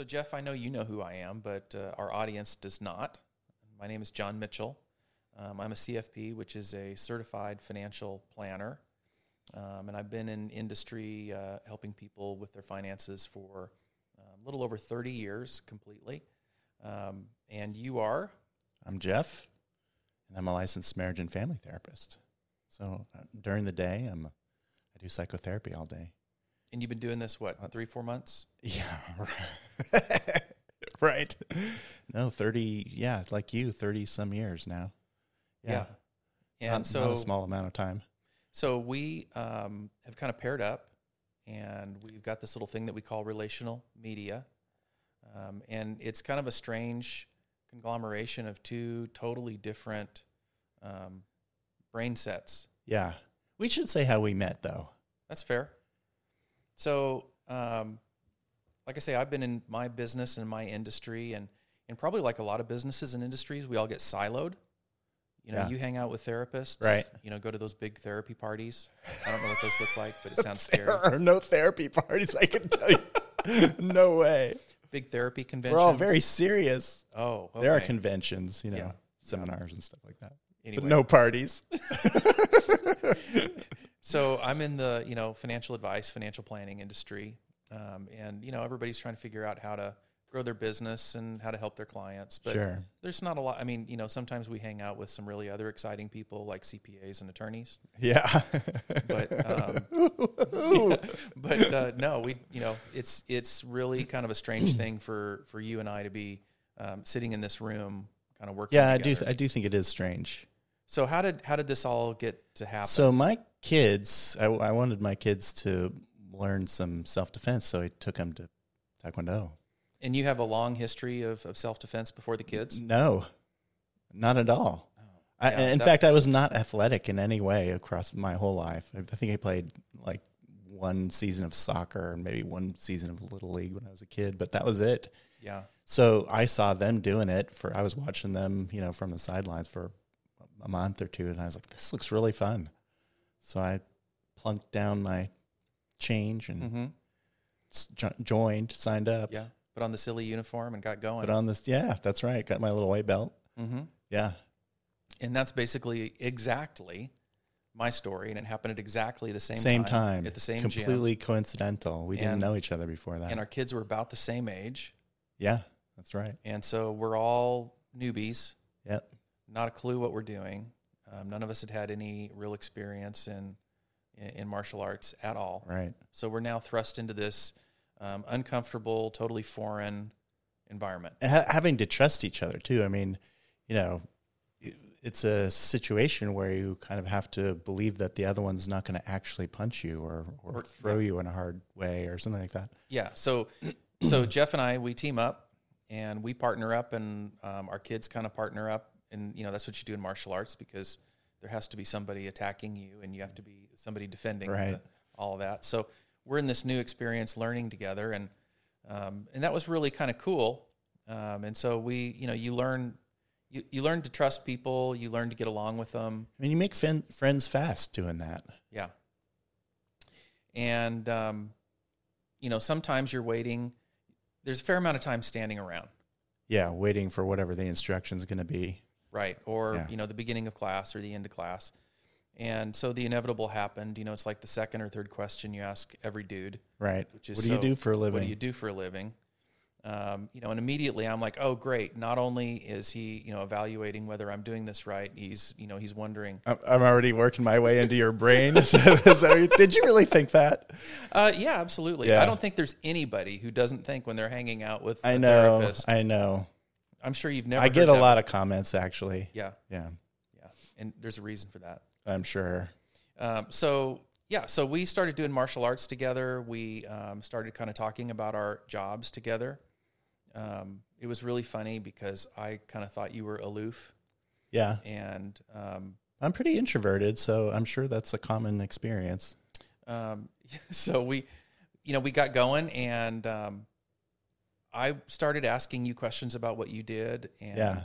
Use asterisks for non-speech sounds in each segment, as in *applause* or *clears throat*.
So, Jeff, I know you know who I am, but uh, our audience does not. My name is John Mitchell. Um, I'm a CFP, which is a certified financial planner. Um, and I've been in industry uh, helping people with their finances for a little over 30 years completely. Um, and you are? I'm Jeff, and I'm a licensed marriage and family therapist. So uh, during the day, I'm I do psychotherapy all day. And you've been doing this what three, four months? Yeah, *laughs* right. No, thirty. Yeah, like you, thirty some years now. Yeah, and not, so not a small amount of time. So we um, have kind of paired up, and we've got this little thing that we call relational media, um, and it's kind of a strange conglomeration of two totally different um, brain sets. Yeah, we should say how we met, though. That's fair. So, um, like I say, I've been in my business and my industry, and and probably like a lot of businesses and industries, we all get siloed. You know, Yeah. you hang out with therapists, Right. You know, go to those big therapy parties. I don't know what those look like, but it *laughs* sounds scary. There are no therapy parties. I can tell you. *laughs* no way. Big therapy conventions. We're all very serious. Oh, okay. There are conventions, you know, Yeah. seminars and stuff like that, Anyway, but no parties. *laughs* so I'm in the you know financial advice, financial planning industry, um, and you know everybody's trying to figure out how to grow their business and how to help their clients. But sure. there's not a lot. I mean, you know, sometimes we hang out with some really other exciting people like CPAs and attorneys. Yeah. But um, *laughs* *laughs* but uh, no, we you know it's it's really kind of a strange thing for for you and I to be um, sitting in this room, kind of working. yeah, I do. together. I do think it is strange. so how did how did this all get to happen? So my kids, I, I wanted my kids to learn some self defense, so I took them to Taekwondo. and you have a long history of, of self defense before the kids. No, not at all. Oh, I, Yeah, in that- fact, I was not athletic in any way across my whole life. I think I played like one season of soccer and maybe one season of little league when I was a kid, but that was it. Yeah. So I saw them doing it for I was watching them, you know, from the sidelines for a month or two and I was like, this looks really fun. So I plunked down my change and Mm-hmm. jo- joined, signed up. Yeah. Put on the silly uniform and got going. Put on this yeah, that's right. Got my little white belt. mm-hmm. Yeah. And that's basically exactly my story, and it happened at exactly the same Same time, time. at the same Completely coincidental. We didn't know each other before that. And our kids were about the same age, yeah, that's right. and so we're all newbies, Yep. not a clue what we're doing. Um, none of us had had any real experience in, in in martial arts at all. Right. So we're now thrust into this um, uncomfortable, totally foreign environment. And ha- having to trust each other too. I mean, you know, it's a situation where you kind of have to believe that the other one's not going to actually punch you or, or, Or- throw you in a hard way or something like that. Yeah. So, so Jeff and I, we team up and we partner up, and um, our kids kind of partner up, and you know that's what you do in martial arts because there has to be somebody attacking you, and you have to be somebody defending Right. the- all of that. So we're in this new experience, learning together, and um, and that was really kind of cool. Um, and so we, you know, you learn. You, you learn to trust people. You learn to get along with them. I mean, you make fin- friends fast doing that. Yeah. And, um, you know, sometimes you're waiting. There's a fair amount of time standing around, Yeah, waiting for whatever the instruction's going to be. Right? Or, Yeah. you know, the beginning of class or the end of class. And so the inevitable happened. You know, it's like the second or third question you ask every dude, Right. which is what do you do for a living? What do you do for a living? Um, you know, and immediately I'm like, oh, great. Not only is he, you know, evaluating whether I'm doing this right, he's, you know, he's wondering, I'm I'm already working my way into your brain. *laughs* Is that- did you really think that? uh, yeah, absolutely. Yeah. I don't think there's anybody who doesn't think when they're hanging out with I a know. therapist. I know. I'm sure you've never. I get a lot of comments actually. Yeah, Yeah, yeah, and there's a reason for that. I'm sure. Um, so yeah, so we started doing martial arts together. We um, started kind of talking about our jobs together. Um, it was really funny because I kind of thought you were aloof, Yeah. and um, I'm pretty introverted, so I'm sure that's a common experience. um, *laughs* so we, you know, we got going, and um, I started asking you questions about what you did, and Yeah.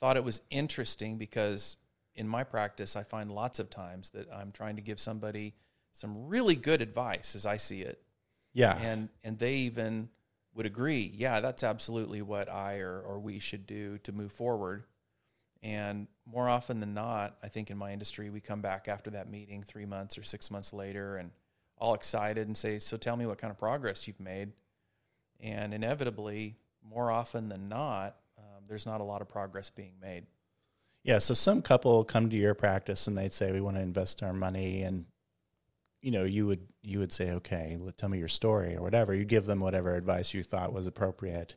thought it was interesting because in my practice, I find lots of times that I'm trying to give somebody some really good advice as I see it, Yeah. and and they even would agree, yeah, that's absolutely what I or, or we should do to move forward. And more often than not, I think in my industry, we come back after that meeting three months or six months later and all excited and say, So tell me what kind of progress you've made. And inevitably, more often than not, um, there's not a lot of progress being made. Yeah. So some couple come to your practice and they'd say, we want to invest our money. And, you know, you would, you would say, okay, let, tell me your story or whatever. You'd give them whatever advice you thought was appropriate.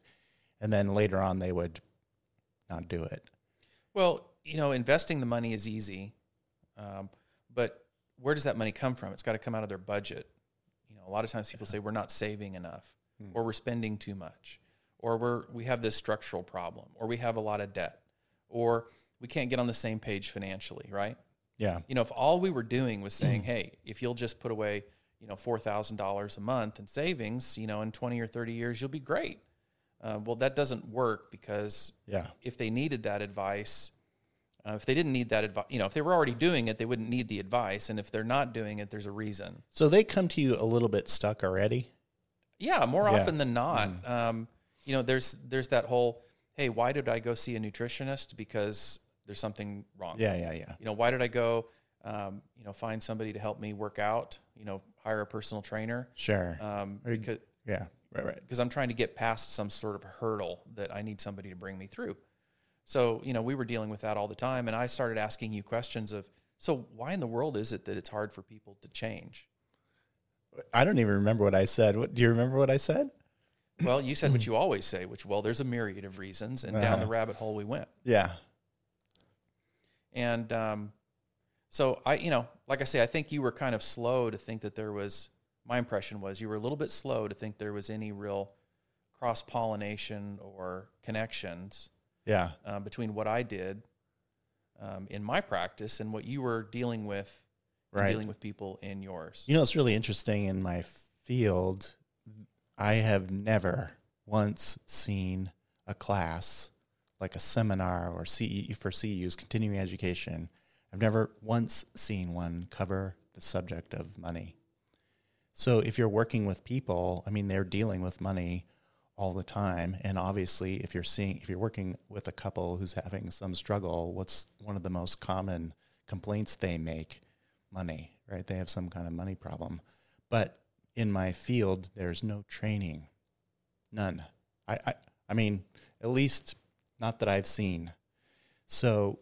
And then later on, they would not do it. Well, you know, investing the money is easy, um, but where does that money come from? It's got to come out of their budget. You know, a lot of times people say we're not saving enough, Hmm. or we're spending too much, or we're we have this structural problem, or we have a lot of debt, or we can't get on the same page financially, right? Yeah. You know, if all we were doing was saying, *clears throat* "Hey, if you'll just put away, you know, four thousand dollars a month in savings, you know, in twenty or thirty years, you'll be great." Uh, well, that doesn't work because Yeah. if they needed that advice, uh, if they didn't need that advice, you know, if they were already doing it, they wouldn't need the advice. And if they're not doing it, there's a reason. So they come to you a little bit stuck already. Yeah, more Yeah. often than not, um, you know, there's there's that whole, hey, why did I go see a nutritionist? Because there's something wrong. Yeah. Yeah. Yeah. You know, why did I go, um, you know, find somebody to help me work out? You know, hire a personal trainer. Sure. Um, you- because yeah. Right. Right. because I'm trying to get past some sort of hurdle that I need somebody to bring me through. So, you know, we were dealing with that all the time. And I started asking you questions of, so why in the world is it that it's hard for people to change? I don't even remember what I said. What do you remember what I said? Well, you said what *clears throat* you always say, which, well, there's a myriad of reasons. And down the Uh-huh. rabbit hole we went. Yeah. And um, so I, you know, like I say, I think you were kind of slow to think that there was, my impression was you were a little bit slow to think there was any real cross pollination or connections Yeah. uh, between what I did um, in my practice and what you were dealing with, Right. dealing with people in yours. You know, it's really interesting in my field. I have never once seen a class like a seminar or CE for CEU's continuing education. I've never once seen one cover the subject of money. So if you're working with people, I mean, they're dealing with money all the time. And obviously, if you're seeing, if you're working with a couple who's having some struggle, what's one of the most common complaints they make? Money, right? They have some kind of money problem. But in my field, there's no training, none. I, I, I mean, at least not that I've seen. So,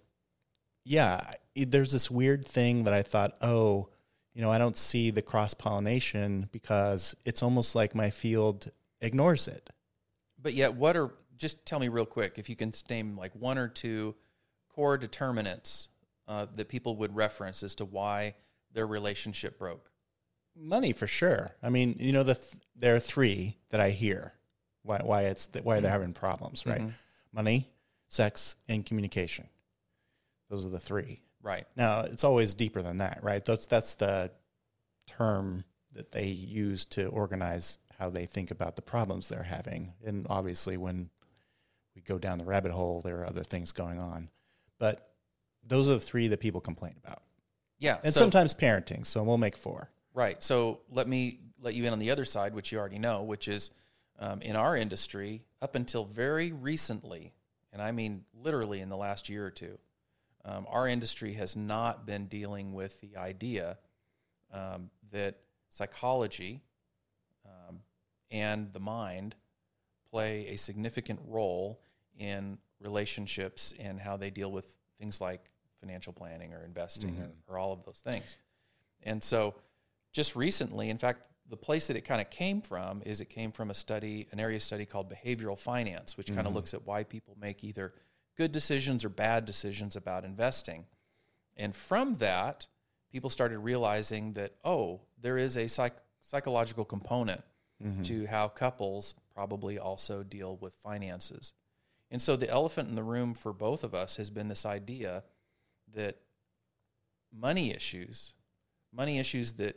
yeah, there's this weird thing that I thought, oh, you know, I don't see the cross pollination because it's almost like my field ignores it. But yet, what are, just tell me real quick, if you can name like one or two core determinants uh, that people would reference as to why their relationship broke. Money for sure. I mean, you know, the th- there are three that I hear why why it's why they're having problems, right? Mhm. Money, sex, and communication. Those are the three. Right. Now it's always deeper than that, right? That's that's the term that they use to organize how they think about the problems they're having. And obviously, when we go down the rabbit hole, there are other things going on. But those are the three that people complain about, Yeah. and so- sometimes parenting. So we'll make four. Right. So let me let you in on the other side, which you already know, which is um, in our industry, up until very recently, and I mean literally in the last year or two, um, our industry has not been dealing with the idea um, that psychology um, and the mind play a significant role in relationships and how they deal with things like financial planning or investing or, mm-hmm. or all of those things. And so, just recently, in fact, the place that it kind of came from is it came from a study, an area study called behavioral finance, which kind of mm-hmm. looks at why people make either good decisions or bad decisions about investing. And from that, people started realizing that, oh, there is a psych- psychological component mm-hmm. to how couples probably also deal with finances. And so the elephant in the room for both of us has been this idea that money issues, money issues that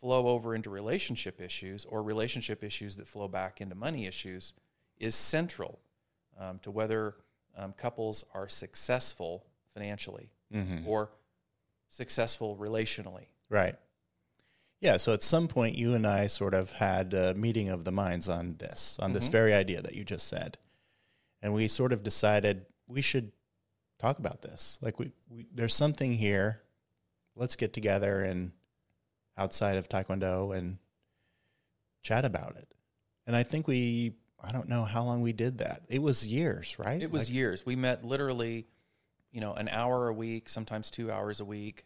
flow over into relationship issues or relationship issues that flow back into money issues is central um, to whether um, couples are successful financially Mm-hmm. or successful relationally. Right. Yeah, so at some point, you and I sort of had a meeting of the minds on this, on this Mhm. very idea that you just said. And we sort of decided we should talk about this. Like, we, we there's something here. Let's get together and outside of Taekwondo and chat about it. And I think we, I don't know how long we did that. It was years, right? It was Like- years. We met literally, you know, an hour a week, sometimes two hours a week.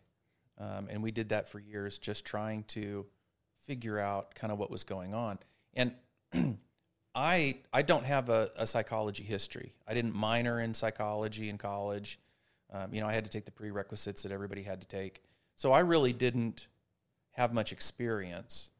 Um, and we did that for years, just trying to figure out kind of what was going on. And *clears throat* I I don't have a, a psychology history. I didn't minor in psychology in college. Um, you know, I had to take the prerequisites that everybody had to take. So I really didn't have much experience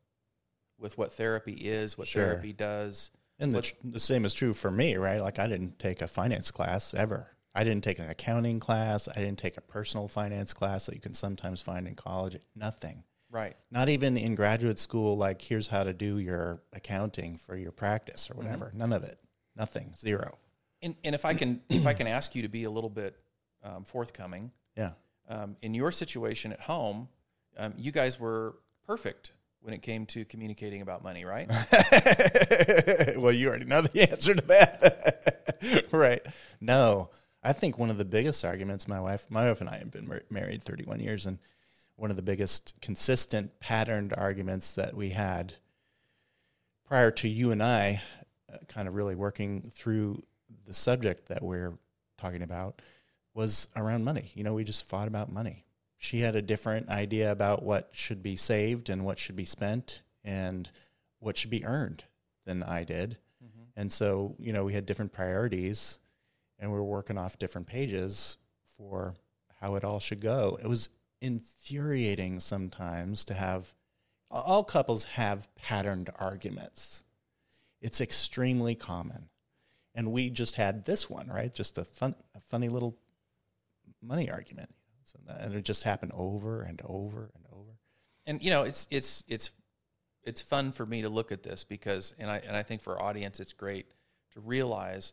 with what therapy is, what Sure. therapy does. And the, tr- the same is true for me, right? Like I didn't take a finance class ever. I didn't take an accounting class. I didn't take a personal finance class that you can sometimes find in college. Nothing. Right. Not even in graduate school, like here's how to do your accounting for your practice Mm-hmm. or whatever. None of it. Nothing. Zero. And, and if I can *clears throat* if I can ask you to be a little bit um, forthcoming, Yeah. um, in your situation at home, um, you guys were perfect when it came to communicating about money, right? *laughs* well, you already know the answer to that. *laughs* right. No. I think one of the biggest arguments my wife, my wife and I have been mar- married 31 years, and one of the biggest consistent patterned arguments that we had prior to you and I uh, kind of really working through the subject that we're talking about was around money. You know, we just fought about money. She had a different idea about what should be saved and what should be spent and what should be earned than I did. And so, you know, we had different priorities and we were working off different pages for how it all should go. It was infuriating sometimes to have all couples have patterned arguments. It's extremely common. And we just had this one, right? Just a fun a funny little money argument. So that, and it just happened over and over and over. and you know it's it's it's it's fun for me to look at this because and I and I think for our audience it's great to realize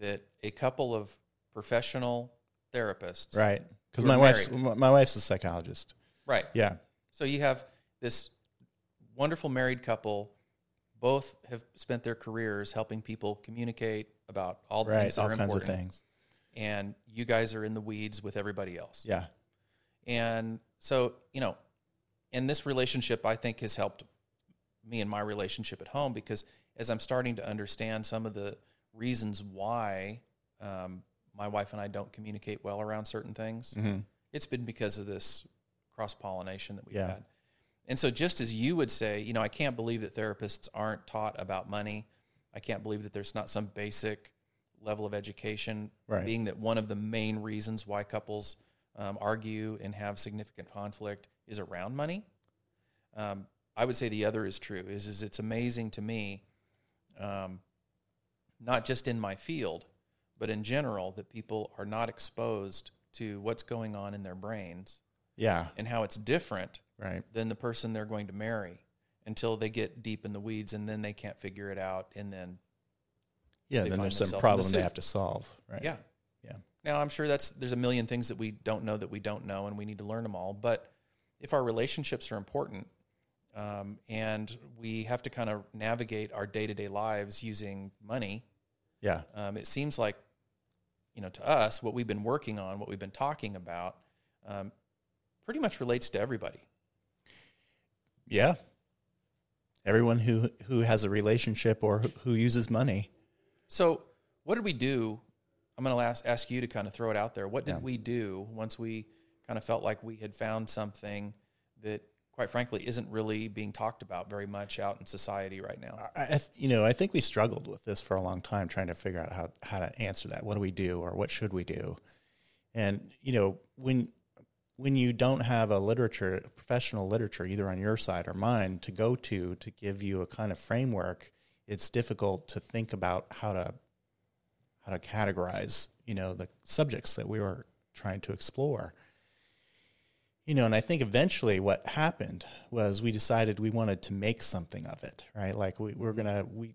that a couple of professional therapists Right. Because my wife's married. my wife's a psychologist. right Yeah. so you have this wonderful married couple both have spent their careers helping people communicate about all the Right. things that All are kinds important of things. and you guys are in the weeds with everybody else Yeah. And so, you know, and this relationship I think has helped me in my relationship at home because as I'm starting to understand some of the reasons why um, my wife and I don't communicate well around certain things, hmm it's been because of this cross pollination that we've Yeah. had. And so, just as you would say, you know, I can't believe that therapists aren't taught about money. I can't believe that there's not some basic level of education, Right. being that one of the main reasons why couples um, argue and have significant conflict is around money. Um, I would say the other is true. Is is it's amazing to me, um, not just in my field, but in general, that people are not exposed to what's going on in their brains Yeah. and how it's different Right. than the person they're going to marry until they get deep in the weeds and then they can't figure it out and then Yeah. Then there's some in the problem they have to solve. Right. yeah Yeah. now i'm sure that's there's a million things that we don't know that we don't know and we need to learn them all but if our relationships are important um, and we have to kind of navigate our day-to-day lives using money Yeah. um, it seems like you know to us what we've been working on what we've been talking about um, pretty much relates to everybody Yeah. Everyone who who has a relationship or who, uses money. So, what did we do? I'm going to ask, ask you to kind of throw it out there. What did Yeah. we do once we kind of felt like we had found something that, quite frankly, isn't really being talked about very much out in society right now? I, you know, I think we struggled with this for a long time, trying to figure out how how to answer that. What do we do, or what should we do? And you know, when when you don't have a literature, professional literature, either on your side or mine, to go to to give you a kind of framework, it's difficult to think about how to how to categorize, you know, the subjects that we were trying to explore. You know, and I think eventually what happened was we decided we wanted to make something of it, right? Like we, we're gonna we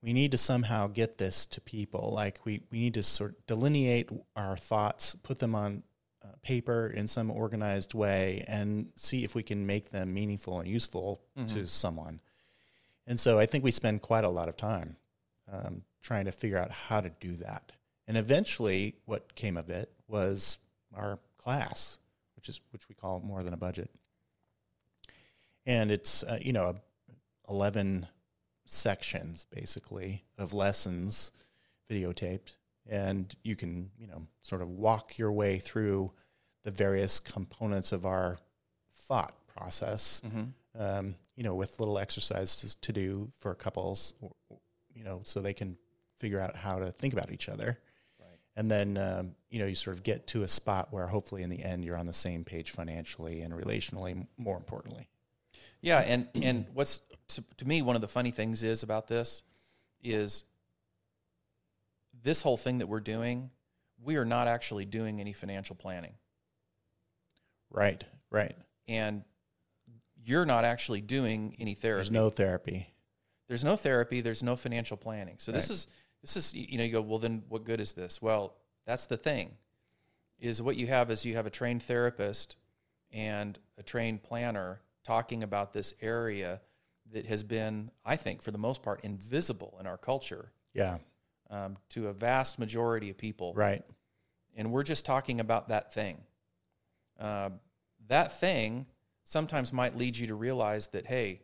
we need to somehow get this to people. Like we, we need to sort of delineate our thoughts, put them on uh, paper in some organized way and see if we can make them meaningful and useful Mm-hmm. to someone. And so I think we spend quite a lot of time um, trying to figure out how to do that. And eventually, what came of it was our class, which is which we call more than a budget. And it's uh, you know eleven sections basically of lessons videotaped, and you can you know sort of walk your way through the various components of our thought process Mm-hmm. um, you know, with little exercises to do for couples, you know, so they can figure out how to think about each other. Right. And then, um, you know, you sort of get to a spot where hopefully in the end you're on the same page financially and relationally, more importantly. Yeah, and and what's to, to me one of the funny things is about this is this whole thing that we're doing, we are not actually doing any financial planning, Right, right. and you're not actually doing any therapy. There's no therapy. there's no therapy there's no financial planning so this is this is you know you go well then what good is this? Well that's the thing is what you have is you have a trained therapist and a trained planner talking about this area that has been i think for the most part invisible in our culture. Yeah, um, to a vast majority of people. Right. and we're just talking about that thing. Uh, that thing sometimes might lead you to realize that, hey,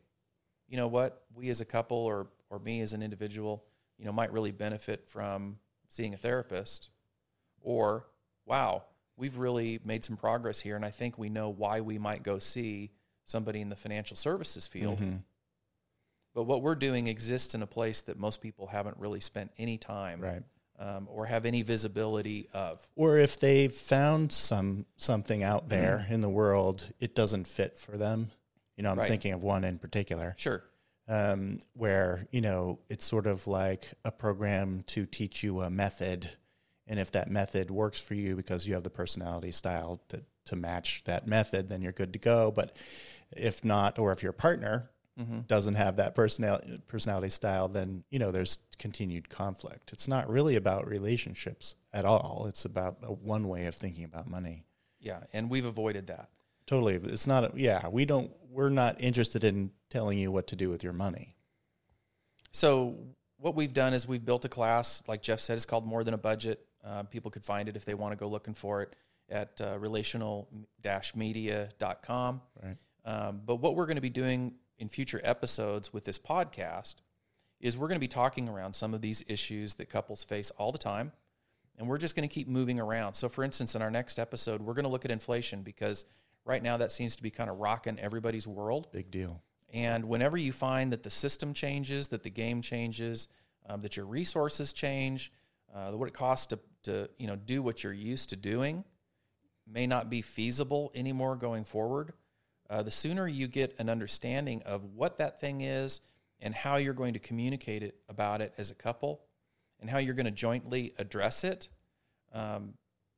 you know what, we as a couple or or me as an individual, you know, might really benefit from seeing a therapist, or wow, we've really made some progress here, and I think we know why we might go see somebody in the financial services field. Mhm. But what we're doing exists in a place that most people haven't really spent any time Right. um, or have any visibility of. Or if they've found some something out there Mm-hmm. in the world, it doesn't fit for them. You know, I'm Right. thinking of one in particular. Sure. Um, where you know it's sort of like a program to teach you a method, and if that method works for you because you have the personality style to to match that method, then you're good to go. But if not, or if your partner Mm-hmm. doesn't have that personality personality style, then you know there's continued conflict. It's not really about relationships at all. It's about a one way of thinking about money. Yeah, and we've avoided that. Totally, it's not. A, yeah, we don't. We're not interested in telling you what to do with your money. So what we've done is we've built a class, like Jeff said, it's called More Than a Budget. Uh, people could find it if they want to go looking for it at uh, relational-media.com. Right. Um, but what we're going to be doing in future episodes with this podcast is we're going to be talking around some of these issues that couples face all the time. And we're just going to keep moving around. So, for instance, in our next episode, we're going to look at inflation because right now that seems to be kind of rocking everybody's world. Big deal. And whenever you find that the system changes, that the game changes, um, that your resources change, uh, what it costs to, to you know do what you're used to doing may not be feasible anymore going forward. Uh, the sooner you get an understanding of what that thing is and how you're going to communicate it about it as a couple and how you're going to jointly address it, um,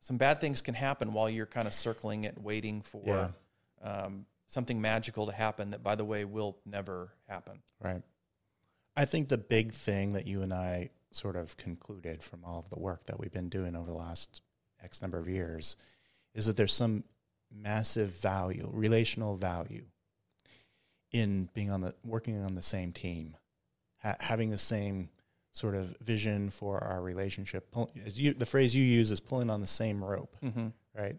some bad things can happen while you're kind of circling it, waiting for Yeah. um, something magical to happen that, by the way, will never happen. Right. I think the big thing that you and I sort of concluded from all of the work that we've been doing over the last X number of years is that there's some massive value, relational value in being on the working on the same team, ha- having the same sort of vision for our relationship. Pull, as you, the phrase you use is pulling on the same rope Mm-hmm. right?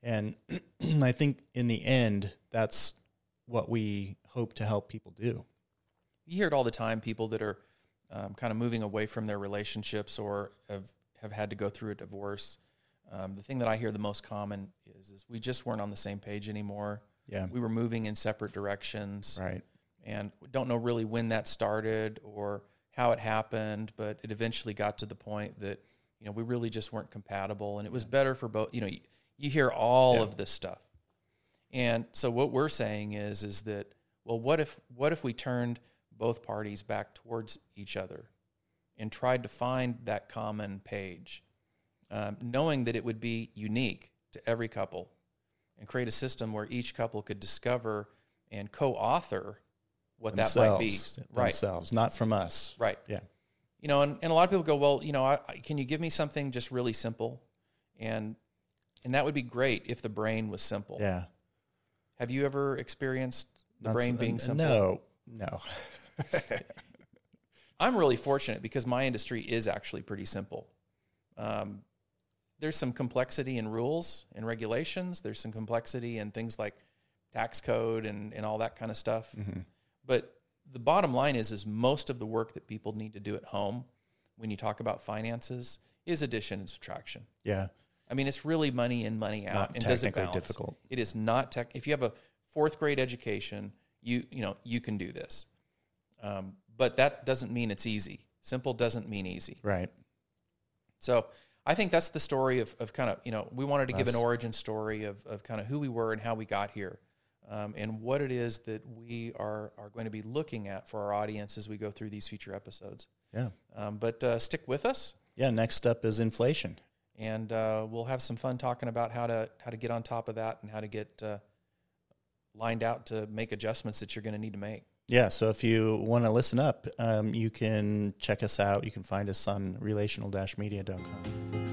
And *clears throat* I think in the end, that's what we hope to help people do. You hear it all the time. People that are um, kind of moving away from their relationships or have have had to go through a divorce. Um, the thing that I hear the most common is is we just weren't on the same page anymore. Yeah, We were moving in separate directions, right. and don't know really when that started or how it happened. But it eventually got to the point that you know we really just weren't compatible, and it was better for both. You know, you, you hear all Yeah. of this stuff, and so what we're saying is is that well, what if what if we turned both parties back towards each other and tried to find that common page, um, knowing that it would be unique to every couple, and create a system where each couple could discover and co-author what that might be. Right. Themselves, not from us. Right. Yeah. You know, and, and a lot of people go, well, you know, I, I- can you give me something just really simple? And And that would be great if the brain was simple. Yeah. Have you ever experienced the brain being n- simple? No, no. *laughs* I'm really fortunate because my industry is actually pretty simple. Um, there's some complexity in rules and regulations. There's some complexity in things like tax code and, and all that kind of stuff. hmm But the bottom line is, is most of the work that people need to do at home when you talk about finances is addition and subtraction. Yeah. I mean, it's really money in, money out, Not and does it balance? difficult. It is not tech. If you have a fourth grade education, you you know you can do this, um, but that doesn't mean it's easy. Simple doesn't mean easy. Right. So I think that's the story of, of kind of you know we wanted to give an origin story of, of kind of who we were and how we got here, um, and what it is that we are are going to be looking at for our audience as we go through these future episodes. Yeah. Um, but uh, stick with us, Yeah. Next up is inflation. and uh, we'll have some fun talking about how to how to get on top of that and how to get uh, lined out to make adjustments that you're going to need to make. Yeah. So if you want to listen up, um, you can check us out. You can find us on relational-media.com.